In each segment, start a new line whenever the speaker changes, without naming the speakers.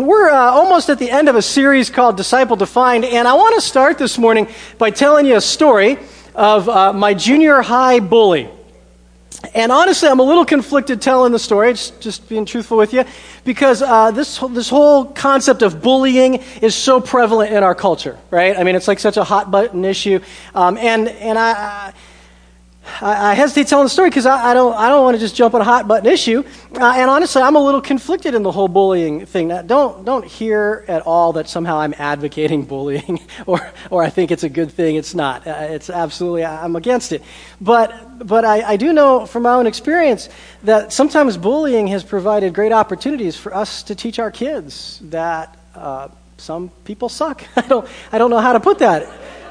We're uh, almost at the end of a series called Disciple Defined, and I want to start this morning by telling you a story of uh, my junior high bully. And honestly, I'm a little conflicted telling the story, just, just being truthful with you, because uh, this, this whole concept of bullying is so prevalent in our culture, right? I mean, it's like such a hot button issue. Um, and and I, I, I hesitate telling the story because I, I, don't, I don't want to just jump on a hot button issue. Uh, and honestly, I'm a little conflicted in the whole bullying thing. Now, don't, don't hear at all that somehow I'm advocating bullying or, or I think it's a good thing. It's not. Uh, it's absolutely, I'm against it. But, but I, I do know from my own experience that sometimes bullying has provided great opportunities for us to teach our kids that uh, some people suck. I don't, I don't know how to put that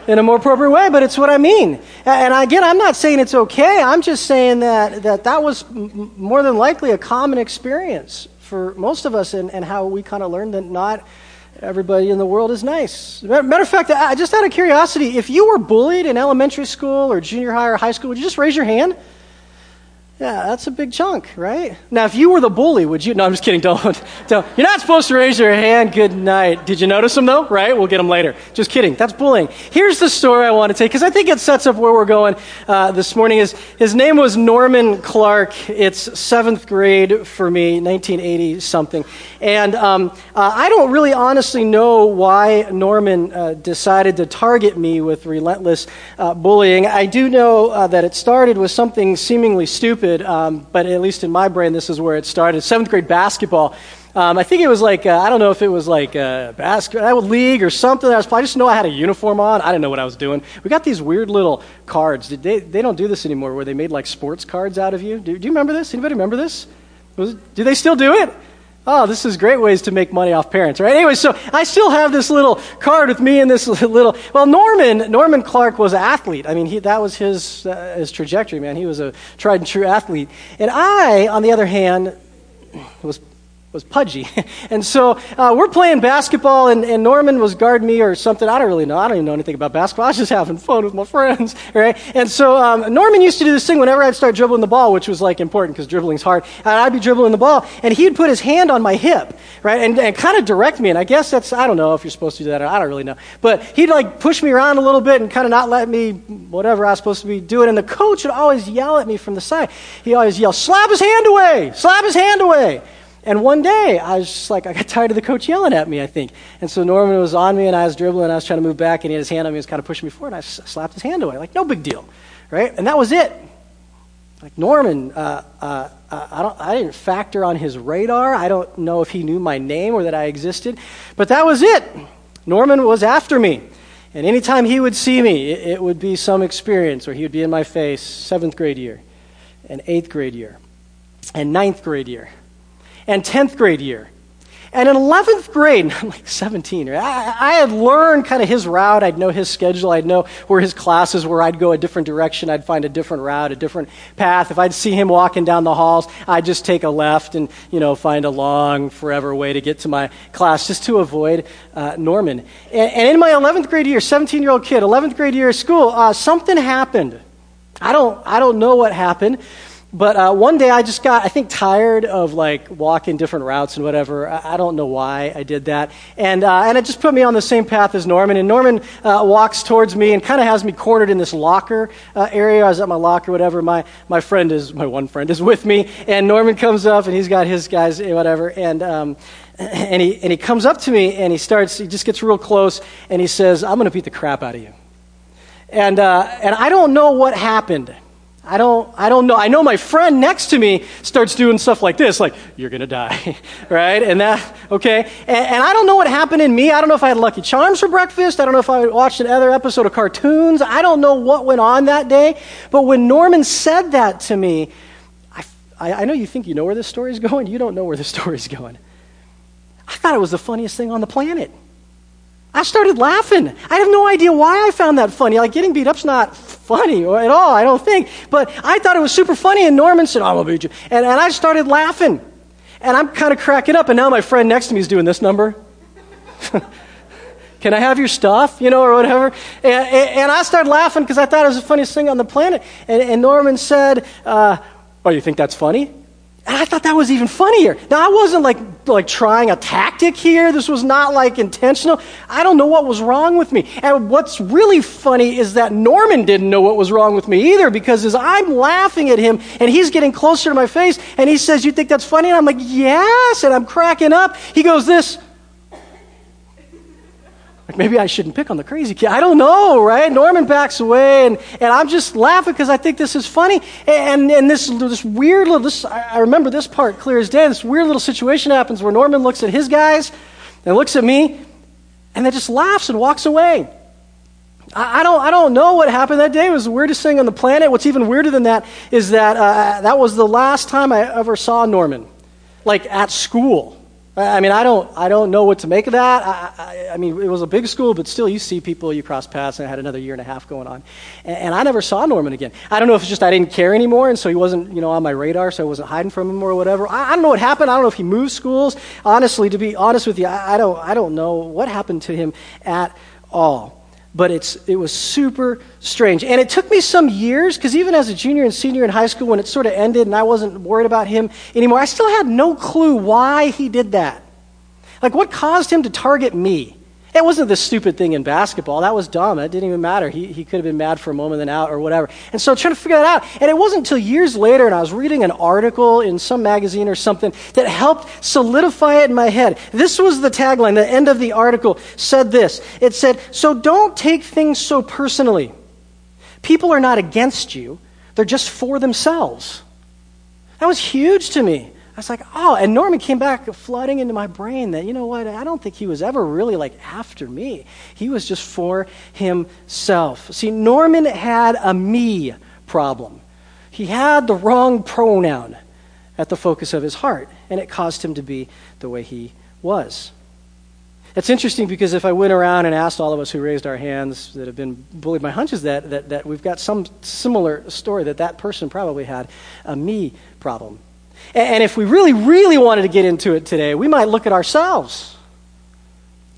in a more appropriate way, but it's what I mean. And again, I'm not saying it's okay. I'm just saying that that, that was m- more than likely a common experience for most of us and, and how we kind of learned that not everybody in the world is nice. Matter of fact, I, just out of curiosity, if you were bullied in elementary school or junior high or high school, would you just raise your hand? Yeah, that's a big chunk, right? Now, if you were the bully, would you? No, I'm just kidding. Don't, don't. You're not supposed to raise your hand. Good night. Did you notice them, though? Right? We'll get them later. Just kidding. That's bullying. Here's the story I want to take, because I think it sets up where we're going uh, this morning. Is His name was Norman Clark. It's seventh grade for me, 1980 something. And um, uh, I don't really honestly know why Norman uh, decided to target me with relentless uh, bullying. I do know uh, that it started with something seemingly stupid um, but at least in my brain, this is where it started. Seventh grade basketball. Um, I think it was like, uh, I don't know if it was like a basketball league or something. I, was, I just know I had a uniform on. I didn't know what I was doing. We got these weird little cards. Did they, they don't do this anymore where they made like sports cards out of you. Do, do you remember this? Anybody remember this? Was, do they still do it? Oh, this is great ways to make money off parents, right? Anyway, so I still have this little card with me and this little. Well, Norman Norman Clark was an athlete. I mean, he, that was his uh, his trajectory, man. He was a tried and true athlete. And I, on the other hand, was was pudgy. and so uh, we're playing basketball, and, and, Norman was guarding me or something. I don't really know. I don't even know anything about basketball. I was just having fun with my friends, right? And so um, Norman used to do this thing whenever I'd start dribbling the ball, which was like important because dribbling's hard. And I'd be dribbling the ball, and he'd put his hand on my hip, right, and, and kind of direct me. And I guess that's I don't know if you're supposed to do that. I don't really know. But he'd like push me around a little bit and kind of not let me whatever I was supposed to be doing. And the coach would always yell at me from the side. He always yell, "Slap his hand away! Slap his hand away!" And one day, I was just like, I got tired of the coach yelling at me, I think. And so Norman was on me, and I was dribbling, and I was trying to move back, and he had his hand on me, he was kind of pushing me forward, and I slapped his hand away. Like, no big deal, right? And that was it. Like, Norman, uh, uh, uh, I, don't, I didn't factor on his radar. I don't know if he knew my name or that I existed. But that was it. Norman was after me. And anytime he would see me, it, it would be some experience where he would be in my face, seventh grade year, and eighth grade year, and ninth grade year and 10th grade year. And in 11th grade, I'm like 17, right? I, I, had learned kind of his route. I'd know his schedule. I'd know where his classes were. I'd go a different direction. I'd find a different route, a different path. If I'd see him walking down the halls, I'd just take a left and, you know, find a long, forever way to get to my class just to avoid uh, Norman. And, and, in my 11th grade year, 17 year old kid, 11th grade year of school, uh, something happened. I don't, I don't know what happened, but uh, one day I just got, I think, tired of like walking different routes and whatever. I, I don't know why I did that. And, uh, and it just put me on the same path as Norman. And Norman uh, walks towards me and kind of has me cornered in this locker uh, area. I was at my locker, whatever. My, my friend is, my one friend is with me. And Norman comes up and he's got his guys, eh, whatever. And, um, and, he, and he comes up to me and he starts, he just gets real close and he says, I'm going to beat the crap out of you. And, uh, and I don't know what happened. I don't, I don't know. I know my friend next to me starts doing stuff like this, like, you're going to die, right? And that, okay? And, and, I don't know what happened in me. I don't know if I had Lucky Charms for breakfast. I don't know if I watched another episode of cartoons. I don't know what went on that day. But when Norman said that to me, I, I, I know you think you know where this story's going. You don't know where the story's going. I thought it was the funniest thing on the planet. I started laughing. I have no idea why I found that funny. Like, getting beat up's not funny or at all, I don't think. But I thought it was super funny, and Norman said, I'm to beat you. And, and I started laughing. And I'm kind of cracking up, and now my friend next to me is doing this number. Can I have your stuff? You know, or whatever. And, and I started laughing because I thought it was the funniest thing on the planet. And, and Norman said, uh, Oh, you think that's funny? And I thought that was even funnier. Now, I wasn't like, like trying a tactic here. This was not like intentional. I don't know what was wrong with me. And what's really funny is that Norman didn't know what was wrong with me either because as I'm laughing at him and he's getting closer to my face and he says, You think that's funny? And I'm like, Yes. And I'm cracking up. He goes, This. Like maybe I shouldn't pick on the crazy kid. I don't know, right? Norman backs away, and, and I'm just laughing because I think this is funny. And, and this, this weird little, this, I remember this part clear as day. This weird little situation happens where Norman looks at his guys and looks at me, and then just laughs and walks away. I, I don't, I don't know what happened that day. It was the weirdest thing on the planet. What's even weirder than that is that uh, that was the last time I ever saw Norman, like at school. I mean, I don't, I don't know what to make of that. I, I, I, mean, it was a big school, but still, you see people, you cross paths, and I had another year and a half going on. And, and, I never saw Norman again. I don't know if it's just I didn't care anymore, and so he wasn't, you know, on my radar, so I wasn't hiding from him or whatever. I, I don't know what happened. I don't know if he moved schools. Honestly, to be honest with you, I, I don't, I don't know what happened to him at all but it's, it was super strange. And it took me some years, because even as a junior and senior in high school, when it sort of ended and I wasn't worried about him anymore, I still had no clue why he did that. Like, what caused him to target me? It wasn't this stupid thing in basketball. That was dumb. It didn't even matter. He, he could have been mad for a moment and out or whatever. And so trying to figure that out. And it wasn't until years later, and I was reading an article in some magazine or something that helped solidify it in my head. This was the tagline. The end of the article said this It said, So don't take things so personally. People are not against you, they're just for themselves. That was huge to me. I was like, oh, and Norman came back flooding into my brain that, you know what, I don't think he was ever really like after me. He was just for himself. See, Norman had a me problem. He had the wrong pronoun at the focus of his heart, and it caused him to be the way he was. It's interesting because if I went around and asked all of us who raised our hands that have been bullied, my hunch is that, that, that we've got some similar story that that person probably had a me problem. And if we really, really wanted to get into it today, we might look at ourselves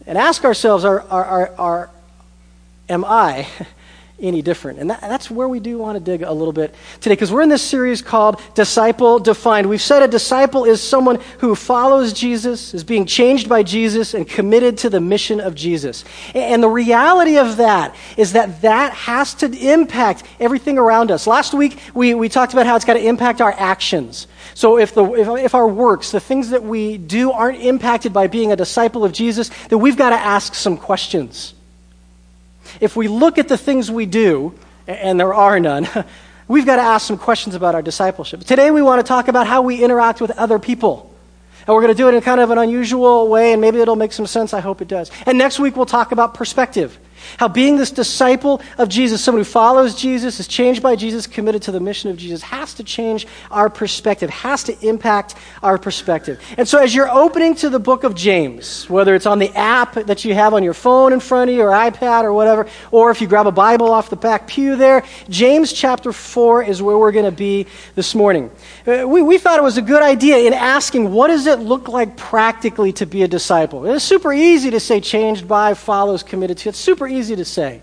and ask ourselves, are, are, are, are am I any different? And that, that's where we do want to dig a little bit today, because we're in this series called Disciple Defined. We've said a disciple is someone who follows Jesus, is being changed by Jesus, and committed to the mission of Jesus. And the reality of that is that that has to impact everything around us. Last week, we, we talked about how it's got to impact our actions. So if, the, if, if our works, the things that we do, aren't impacted by being a disciple of Jesus, then we've got to ask some questions. If we look at the things we do, and there are none, we've got to ask some questions about our discipleship. Today we want to talk about how we interact with other people. And we're going to do it in kind of an unusual way, and maybe it'll make some sense. I hope it does. And next week we'll talk about perspective. How being this disciple of Jesus, someone who follows Jesus, is changed by Jesus, committed to the mission of Jesus, has to change our perspective, has to impact our perspective. And so, as you're opening to the book of James, whether it's on the app that you have on your phone in front of you, or iPad, or whatever, or if you grab a Bible off the back pew there, James chapter 4 is where we're going to be this morning. Uh, we, we thought it was a good idea in asking, what does it look like practically to be a disciple? It's super easy to say changed by, follows, committed to. It's super easy to say.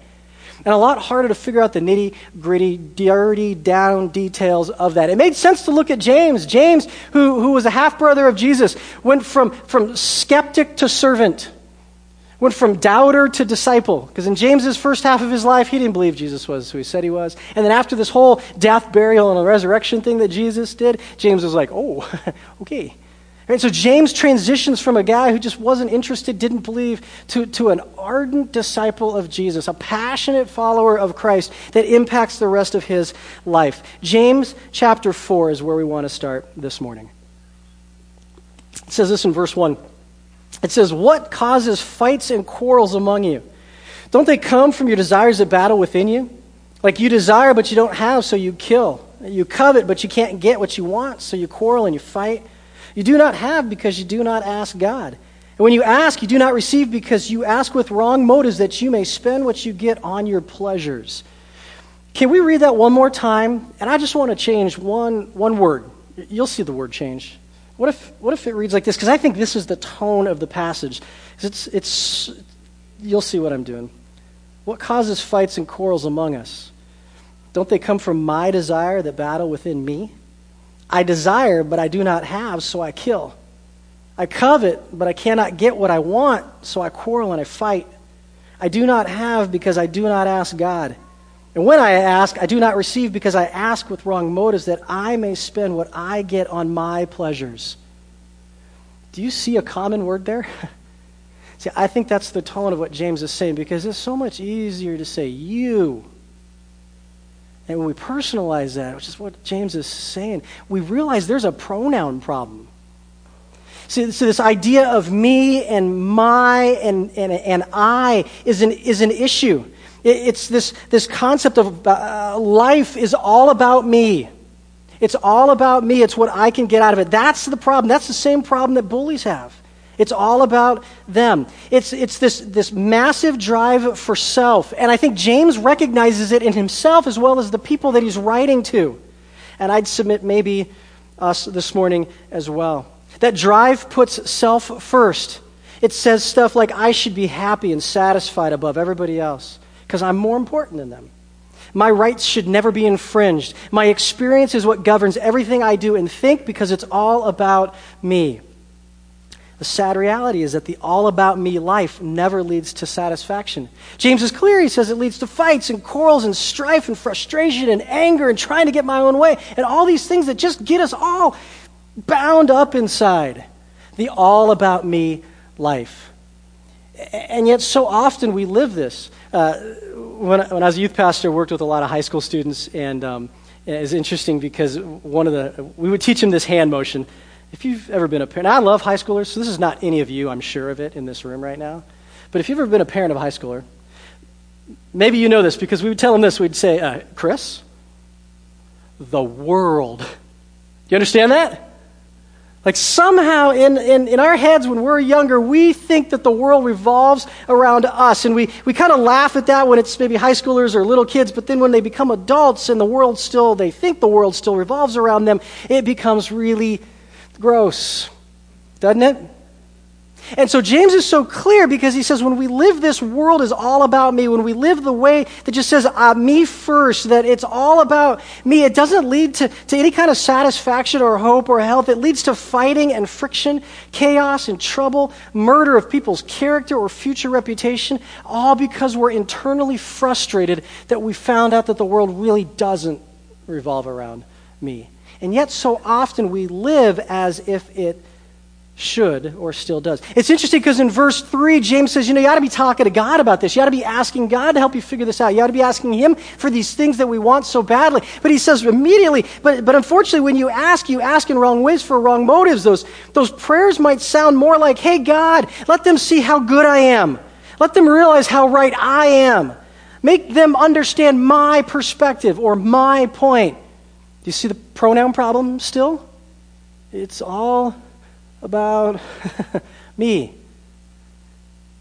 And a lot harder to figure out the nitty gritty, dirty down details of that. It made sense to look at James. James, who, who was a half brother of Jesus, went from, from skeptic to servant, went from doubter to disciple. Because in James's first half of his life, he didn't believe Jesus was who he said he was. And then after this whole death, burial, and resurrection thing that Jesus did, James was like, oh, okay. So James transitions from a guy who just wasn't interested, didn't believe, to, to an ardent disciple of Jesus, a passionate follower of Christ that impacts the rest of his life. James chapter 4 is where we want to start this morning. It says this in verse 1. It says, What causes fights and quarrels among you? Don't they come from your desires that battle within you? Like you desire, but you don't have, so you kill. You covet, but you can't get what you want, so you quarrel and you fight. You do not have because you do not ask God. And when you ask, you do not receive because you ask with wrong motives that you may spend what you get on your pleasures. Can we read that one more time? And I just want to change one, one word. You'll see the word change. What if, what if it reads like this? Because I think this is the tone of the passage. It's, it's, you'll see what I'm doing. What causes fights and quarrels among us? Don't they come from my desire that battle within me? I desire, but I do not have, so I kill. I covet, but I cannot get what I want, so I quarrel and I fight. I do not have because I do not ask God. And when I ask, I do not receive because I ask with wrong motives that I may spend what I get on my pleasures. Do you see a common word there? see, I think that's the tone of what James is saying because it's so much easier to say you and when we personalize that, which is what James is saying, we realize there's a pronoun problem. See, so this idea of me and my and, and, and I is an, is an issue. it's this, this concept of uh, life is all about me. It's all about me. It's what I can get out of it. That's the problem. That's the same problem that bullies have. It's all about them. It's, it's this, this massive drive for self. And I think James recognizes it in himself as well as the people that he's writing to. And I'd submit maybe us this morning as well. That drive puts self first. It says stuff like, I should be happy and satisfied above everybody else because I'm more important than them. My rights should never be infringed. My experience is what governs everything I do and think because it's all about me. The sad reality is that the all about me life never leads to satisfaction. James is clear. He says it leads to fights and quarrels and strife and frustration and anger and trying to get my own way and all these things that just get us all bound up inside. The all about me life. And yet, so often we live this. Uh, when, when I was a youth pastor, I worked with a lot of high school students, and um, it's interesting because one of the, we would teach them this hand motion. If you've ever been a parent, I love high schoolers, so this is not any of you, I'm sure of it, in this room right now. But if you've ever been a parent of a high schooler, maybe you know this because we would tell them this. We'd say, uh, Chris, the world. Do you understand that? Like somehow in, in, in our heads when we're younger, we think that the world revolves around us. And we, we kind of laugh at that when it's maybe high schoolers or little kids, but then when they become adults and the world still, they think the world still revolves around them, it becomes really gross, doesn't it? And so James is so clear because he says, when we live this world is all about me, when we live the way that just says uh, me first, that it's all about me, it doesn't lead to, to any kind of satisfaction or hope or health. It leads to fighting and friction, chaos and trouble, murder of people's character or future reputation, all because we're internally frustrated that we found out that the world really doesn't revolve around me. And yet, so often we live as if it should or still does. It's interesting because in verse 3, James says, you know, you ought to be talking to God about this. You ought to be asking God to help you figure this out. You ought to be asking Him for these things that we want so badly. But he says immediately, but, but unfortunately, when you ask, you ask in wrong ways for wrong motives. Those, those prayers might sound more like, hey, God, let them see how good I am. Let them realize how right I am. Make them understand my perspective or my point you see the pronoun problem still? It's all about me.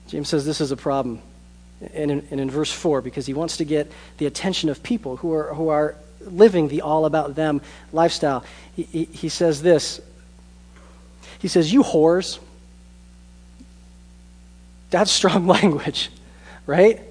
James says this is a problem. And in, and in, verse 4, because he wants to get the attention of people who are, who are living the all about them lifestyle, he, he, he says this. He says, You whores. That's strong language, right?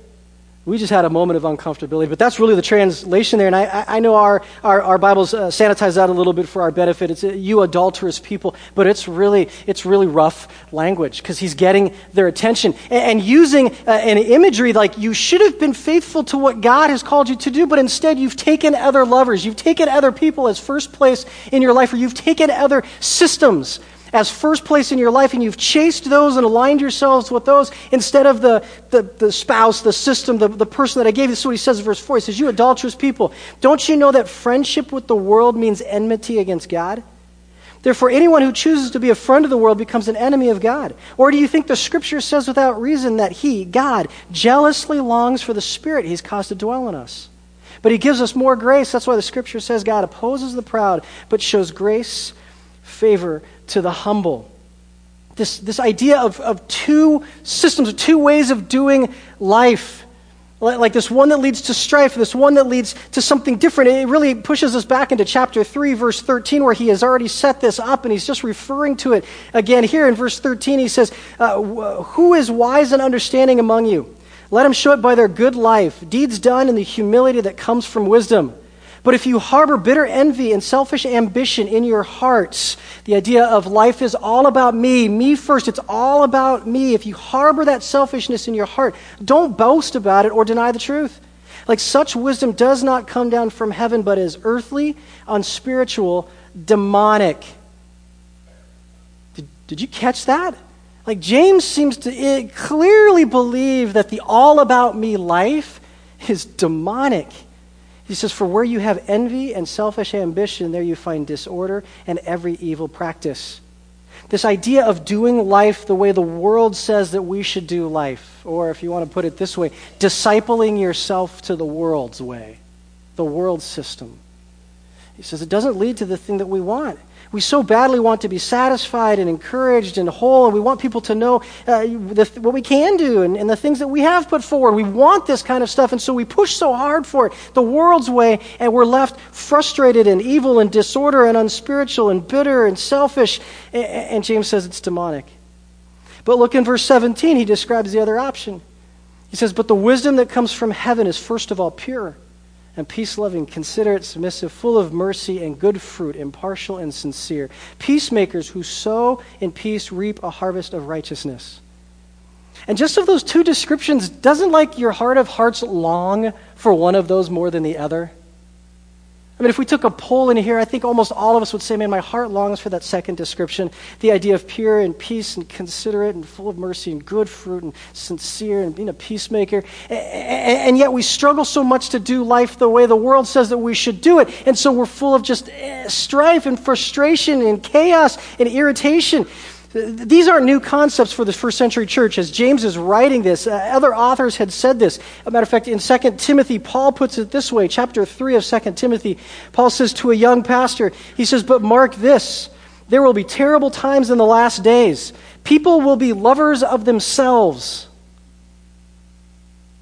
We just had a moment of uncomfortability, but that's really the translation there. And I, I know our, our, our Bibles uh, sanitize that a little bit for our benefit. It's uh, you adulterous people, but it's really, it's really rough language because he's getting their attention and, and using uh, an imagery like you should have been faithful to what God has called you to do, but instead you've taken other lovers, you've taken other people as first place in your life, or you've taken other systems as first place in your life and you've chased those and aligned yourselves with those instead of the, the, the spouse, the system, the, the person that I gave you. This is what he says in verse 4. He says, You adulterous people, don't you know that friendship with the world means enmity against God? Therefore, anyone who chooses to be a friend of the world becomes an enemy of God. Or do you think the scripture says without reason that he, God, jealously longs for the spirit he's caused to dwell in us? But he gives us more grace. That's why the scripture says God opposes the proud, but shows grace, favor to the humble. This, this idea of, of two systems, of two ways of doing life. Like this one that leads to strife, this one that leads to something different. It really pushes us back into chapter 3, verse 13, where he has already set this up and he's just referring to it again here in verse 13. He says, uh, Who is wise and understanding among you? Let him show it by their good life, deeds done in the humility that comes from wisdom. But if you harbor bitter envy and selfish ambition in your hearts, the idea of life is all about me, me first, it's all about me. If you harbor that selfishness in your heart, don't boast about it or deny the truth. Like such wisdom does not come down from heaven, but is earthly, unspiritual, demonic. Did, did you catch that? Like James seems to eh, clearly believe that the all about me life is demonic. He says, For where you have envy and selfish ambition, there you find disorder and every evil practice. This idea of doing life the way the world says that we should do life, or if you want to put it this way, discipling yourself to the world's way, the world system. He says it doesn't lead to the thing that we want. We so badly want to be satisfied and encouraged and whole, and we want people to know uh, the, what we can do and, and the things that we have put forward. We want this kind of stuff, and so we push so hard for it, the world's way, and we're left frustrated and evil and disorder and unspiritual and bitter and selfish. And, and James says it's demonic. But look in verse 17, he describes the other option. He says, But the wisdom that comes from heaven is first of all pure and peace loving, considerate, submissive, full of mercy and good fruit, impartial and sincere. Peacemakers who sow in peace reap a harvest of righteousness. And just of those two descriptions, doesn't like your heart of hearts long for one of those more than the other? I mean, if we took a poll in here, I think almost all of us would say, man, my heart longs for that second description. The idea of pure and peace and considerate and full of mercy and good fruit and sincere and being a peacemaker. And yet we struggle so much to do life the way the world says that we should do it. And so we're full of just eh, strife and frustration and chaos and irritation. These aren't new concepts for the first century church. As James is writing this, uh, other authors had said this. A matter of fact, in 2 Timothy, Paul puts it this way chapter 3 of 2 Timothy. Paul says to a young pastor, he says, But mark this, there will be terrible times in the last days. People will be lovers of themselves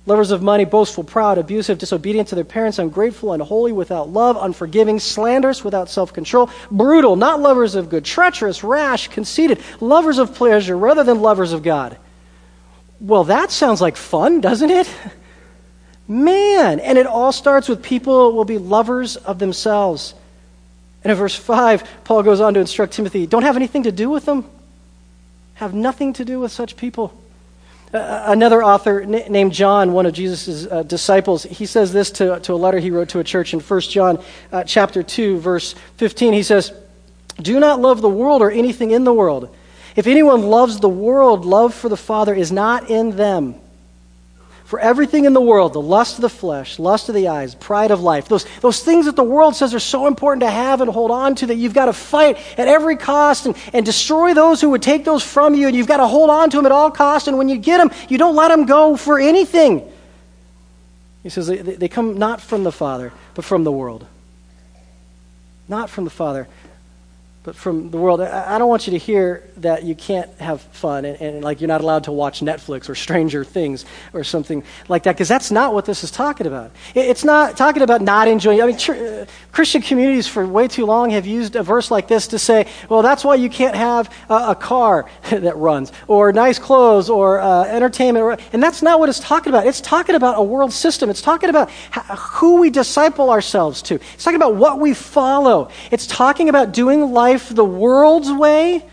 Lovers of money, boastful, proud, abusive, disobedient to their parents, ungrateful, unholy, without love, unforgiving, slanderous, without self control, brutal, not lovers of good, treacherous, rash, conceited, lovers of pleasure rather than lovers of God. Well, that sounds like fun, doesn't it? Man, and it all starts with people will be lovers of themselves. And in verse 5, Paul goes on to instruct Timothy don't have anything to do with them, have nothing to do with such people. Uh, another author n- named John, one of Jesus' uh, disciples, he says this to, to a letter he wrote to a church in 1 John uh, chapter 2, verse 15. He says, Do not love the world or anything in the world. If anyone loves the world, love for the Father is not in them. For everything in the world, the lust of the flesh, lust of the eyes, pride of life, those, those things that the world says are so important to have and hold on to that you've got to fight at every cost and, and destroy those who would take those from you, and you've got to hold on to them at all costs, and when you get them, you don't let them go for anything. He says they, they come not from the Father, but from the world. Not from the Father, but from the world. I don't want you to hear that you can't have fun and, and like you're not allowed to watch Netflix or Stranger Things or something like that, because that's not what this is talking about. It's not talking about not enjoying. I mean, tr- uh, Christian communities for way too long have used a verse like this to say, well, that's why you can't have a, a car that runs or nice clothes or uh, entertainment. And that's not what it's talking about. It's talking about a world system. It's talking about who we disciple ourselves to. It's talking about what we follow. It's talking about doing life life the world's way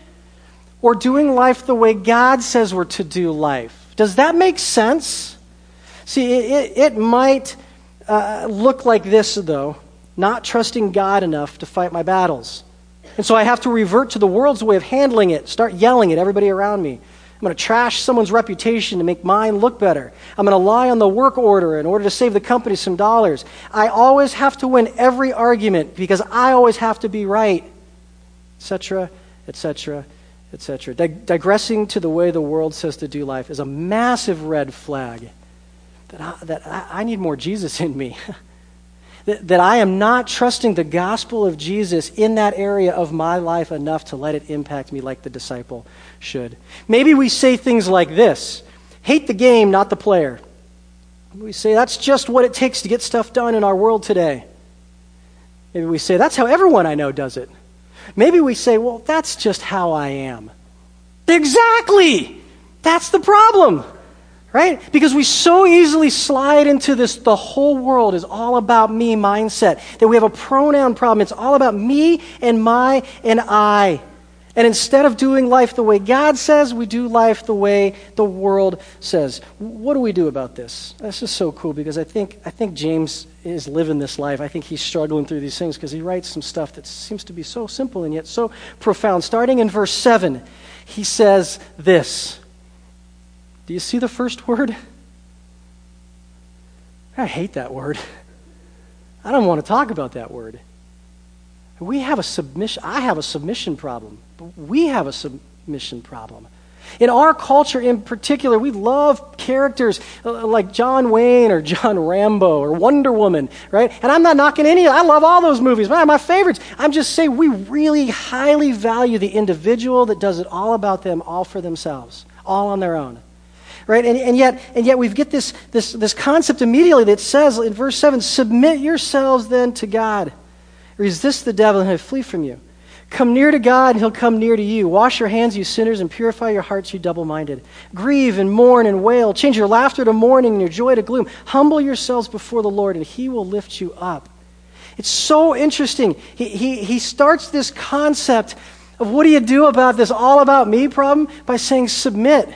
or doing life the way God says we're to do life. Does that make sense? See, it, it might uh, look like this, though not trusting God enough to fight my battles. And so I have to revert to the world's way of handling it, start yelling at everybody around me. I'm going to trash someone's reputation to make mine look better. I'm going to lie on the work order in order to save the company some dollars. I always have to win every argument because I always have to be right etc., etc., etc. Digressing to the way the world says to do life is a massive red flag that I, that I, need more Jesus in me. that, that I am not trusting the gospel of Jesus in that area of my life enough to let it impact me like the disciple should. Maybe we say things like this hate the game, not the player. We say that's just what it takes to get stuff done in our world today. Maybe we say that's how everyone I know does it. Maybe we say, well, that's just how I am. Exactly! That's the problem. right? Because we so easily slide into this the whole world is all about me mindset, that we have a pronoun problem. It's all about me and my and I. And instead of doing life the way God says, we do life the way the world says. What do we do about this? This is so cool because I think, I think James is living this life. I think he's struggling through these things because he writes some stuff that seems to be so simple and yet so profound. Starting in verse 7, he says this. Do you see the first word? I hate that word. I don't want to talk about that word. We have a submission, I have a submission problem. We have a submission problem. In our culture in particular, we love characters uh, like John Wayne or John Rambo or Wonder Woman, right? And I'm not knocking any. I love all those movies. Man, my favorites. I'm just saying we really highly value the individual that does it all about them, all for themselves, all on their own. Right? And, and yet, and yet we get this, this, this concept immediately that says in verse 7 submit yourselves then to God. Resist the devil and he'll flee from you. Come near to God, and he'll come near to you. Wash your hands, you sinners, and purify your hearts, you double minded. Grieve and mourn and wail. Change your laughter to mourning and your joy to gloom. Humble yourselves before the Lord, and he will lift you up. It's so interesting. He, he, he starts this concept of what do you do about this all about me problem by saying submit.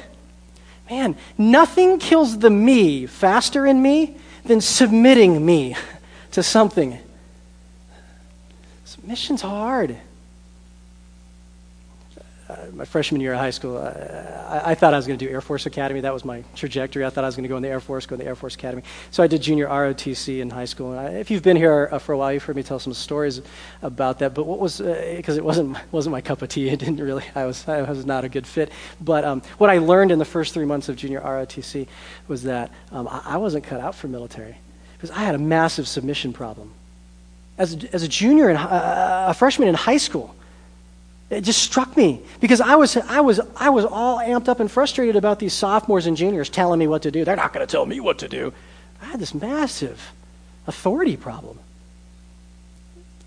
Man, nothing kills the me faster in me than submitting me to something. Submission's hard my freshman year of high school, I, I, thought I was going to do Air Force Academy. That was my trajectory. I thought I was going to go in the Air Force, go in the Air Force Academy. So I did junior ROTC in high school. And I, if you've been here uh, for a while, you've heard me tell some stories about that. But what was because uh, it wasn't wasn't my cup of tea. It didn't really. I was I was not a good fit. But um, what I learned in the first three months of junior ROTC was that um, I, I wasn't cut out for military because I had a massive submission problem. As a, as a junior and uh, a freshman in high school. It just struck me because I was, I, was, I was all amped up and frustrated about these sophomores and juniors telling me what to do. They're not going to tell me what to do. I had this massive authority problem.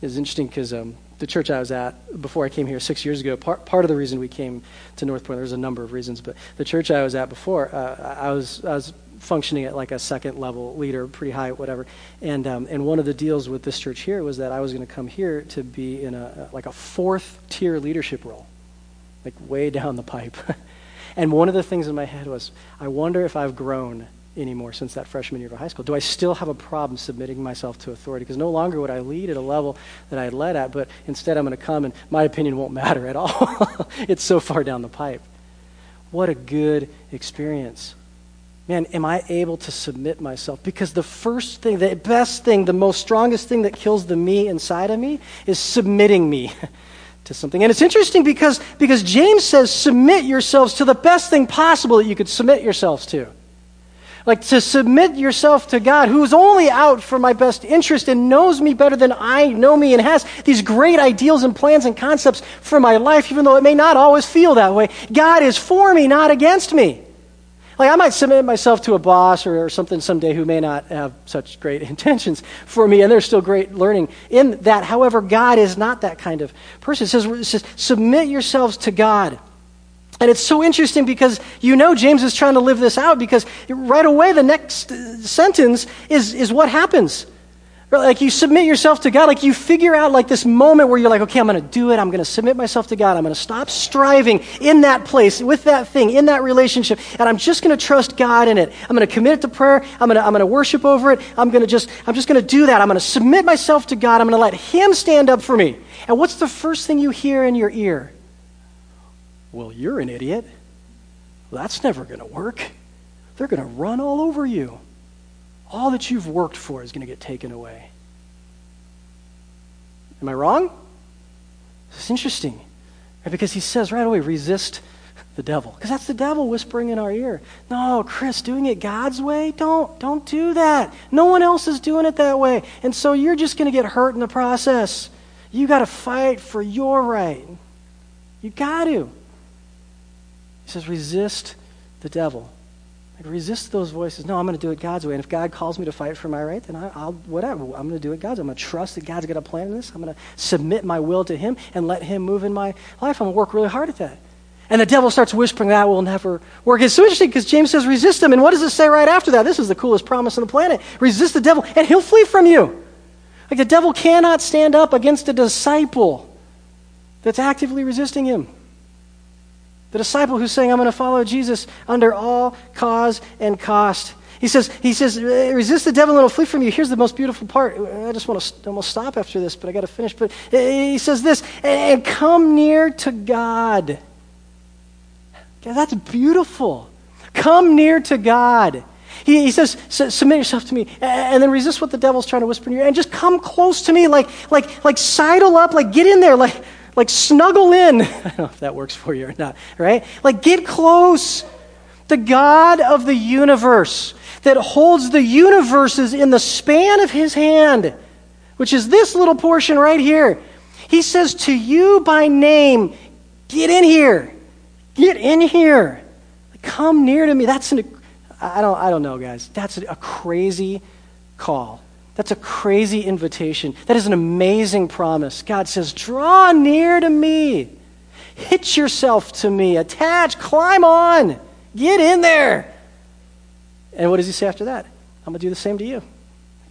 It was interesting because um, the church I was at before I came here six years ago, part, part of the reason we came to Northpointe, there's a number of reasons, but the church I was at before, uh, I, was, I was functioning at like a second level leader, pretty high, whatever. And um, and one of the deals with this church here was that I was going to come here to be in a like a fourth tier leadership role, like way down the pipe. and one of the things in my head was, I wonder if I've grown anymore since that freshman year of high school. Do I still have a problem submitting myself to authority? Because no longer would I lead at a level that I had led at, but instead I'm going to come and my opinion won't matter at all. it's so far down the pipe. What a good experience man, am I able to submit myself? Because the first thing, the best thing, the most strongest thing that kills the me inside of me is submitting me to something. And it's interesting because, because James says, submit yourselves to the best thing possible that you could submit yourselves to. Like to submit yourself to God, who is only out for my best interest and knows me better than I know me and has these great ideals and plans and concepts for my life, even though it may not always feel that way. God is for me, not against me. Like, I might submit myself to a boss or, or something someday who may not have such great intentions for me, and there's still great learning in that. However, God is not that kind of person. It says, it says submit yourselves to God. And it's so interesting because you know James is trying to live this out because right away the next sentence is, is what happens. Like you submit yourself to God, like you figure out like this moment where you're like, okay, I'm going to do it. I'm going to submit myself to God. I'm going to stop striving in that place, with that thing, in that relationship, and I'm just going to trust God in it. I'm going to commit it to prayer. I'm going to, I'm going to worship over it. I'm going to just, I'm just going to do that. I'm going to submit myself to God. I'm going to let Him stand up for me. And what's the first thing you hear in your ear? Well, you're an idiot. That's never going to work. They're going to run all over you all that you've worked for is going to get taken away. Am I wrong? It's interesting. Right? Because he says right away, resist the devil. Because that's the devil whispering in our ear. No, Chris, doing it God's way? Don't, don't do that. No one else is doing it that way. And so you're just going to get hurt in the process. You got to fight for your right. You got to. He says, resist the devil. Like resist those voices. No, I'm going to do it God's way. And if God calls me to fight for my right, then I, will whatever. I'm going to do it God's way. I'm going to trust that God's got a plan in this. I'm going to submit my will to Him and let Him move in my life. I'm going to work really hard at that. And the devil starts whispering that will never work. It's so interesting because James says resist him. And what does it say right after that? This is the coolest promise on the planet. Resist the devil and he'll flee from you. Like the devil cannot stand up against a disciple that's actively resisting him. The disciple who's saying, I'm going to follow Jesus under all cause and cost. He says, he says, uh, resist the devil and it'll flee from you. Here's the most beautiful part. I just want to almost stop after this, but I got to finish. But uh, he says this, and come near to God. Okay, that's beautiful. Come near to God. He, he says, submit yourself to me, and then resist what the devil's trying to whisper in your ear, and just come close to me, like, like, like sidle up, like get in there, like, like snuggle in. I don't know if that works for you or not, right? Like get close. The God of the universe that holds the universes in the span of his hand, which is this little portion right here. He says to you by name, get in here. Get in here. Come near to me. That's an, I don't, I don't know, guys. That's a crazy call. That's a crazy invitation. That is an amazing promise. God says, Draw near to me. Hitch yourself to me. Attach. Climb on. Get in there. And what does he say after that? I'm going to do the same to you.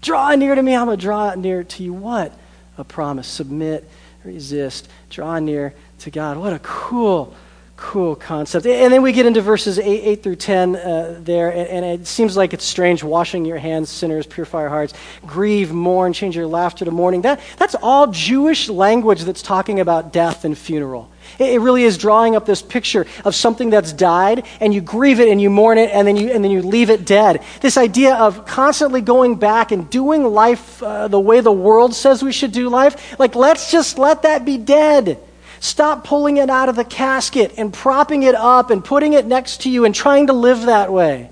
Draw near to me. I'm going to draw near to you. What? A promise. Submit, resist, draw near to God. What a cool cool concept. And then we get into verses 8, 8 through 10 uh, there, and, and, it seems like it's strange washing your hands, sinners, purify your hearts, grieve, mourn, change your laughter to mourning. That, that's all Jewish language that's talking about death and funeral. It, it really is drawing up this picture of something that's died, and you grieve it and you mourn it, and then you, and then you leave it dead. This idea of constantly going back and doing life uh, the way the world says we should do life, like let's just let that be dead. Stop pulling it out of the casket and propping it up and putting it next to you and trying to live that way.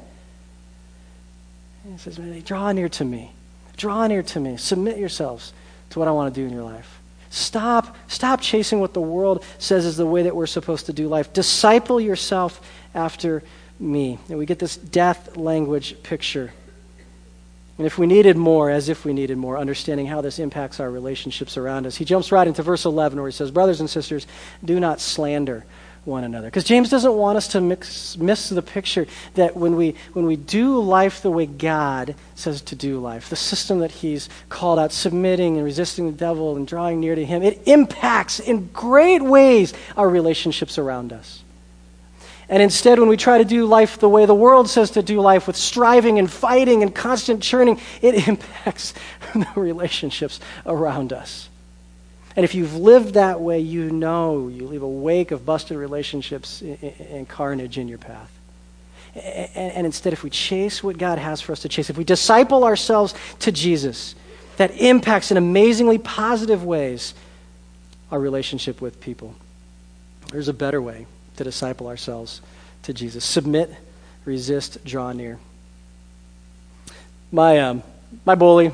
He says, Draw near to me. Draw near to me. Submit yourselves to what I want to do in your life. Stop, stop chasing what the world says is the way that we're supposed to do life. Disciple yourself after me. And we get this death language picture. And if we needed more, as if we needed more, understanding how this impacts our relationships around us, he jumps right into verse 11 where he says, Brothers and sisters, do not slander one another. Because James doesn't want us to mix, miss the picture that when we, when we do life the way God says to do life, the system that he's called out, submitting and resisting the devil and drawing near to him, it impacts in great ways our relationships around us. And instead, when we try to do life the way the world says to do life, with striving and fighting and constant churning, it impacts the relationships around us. And if you've lived that way, you know you leave a wake of busted relationships and carnage in your path. And instead, if we chase what God has for us to chase, if we disciple ourselves to Jesus, that impacts in amazingly positive ways our relationship with people. There's a better way to disciple ourselves to Jesus. Submit, resist, draw near. My, um, my bully,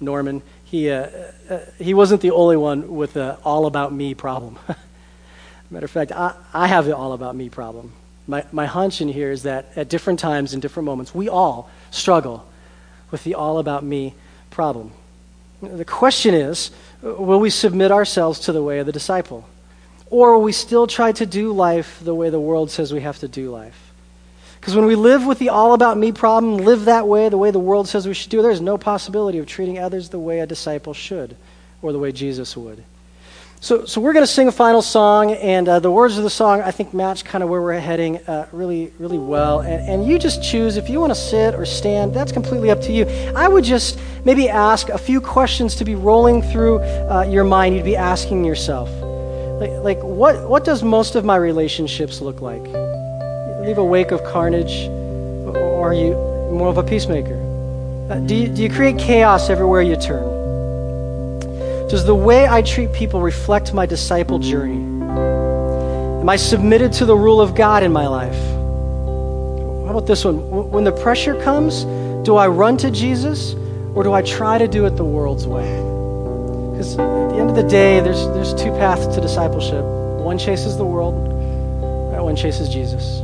Norman, he, uh, uh, he wasn't the only one with the all about me problem. Matter of fact, I, I have the all about me problem. My, my hunch in here is that at different times, in different moments, we all struggle with the all about me problem. The question is will we submit ourselves to the way of the disciple? Or will we still try to do life the way the world says we have to do life? Because when we live with the all about me problem, live that way, the way the world says we should do, there's no possibility of treating others the way a disciple should or the way Jesus would. So, so we're going to sing a final song, and uh, the words of the song I think match kind of where we're heading uh, really, really well. And, and you just choose if you want to sit or stand. That's completely up to you. I would just maybe ask a few questions to be rolling through uh, your mind. You'd be asking yourself. Like, like what, what does most of my relationships look like? Leave a wake of carnage, or are you more of a peacemaker? Uh, do, you, do you create chaos everywhere you turn? Does the way I treat people reflect my disciple journey? Am I submitted to the rule of God in my life? How about this one? When the pressure comes, do I run to Jesus or do I try to do it the world's way? Because at the end of the day, there's, there's two paths to discipleship one chases the world, one chases Jesus.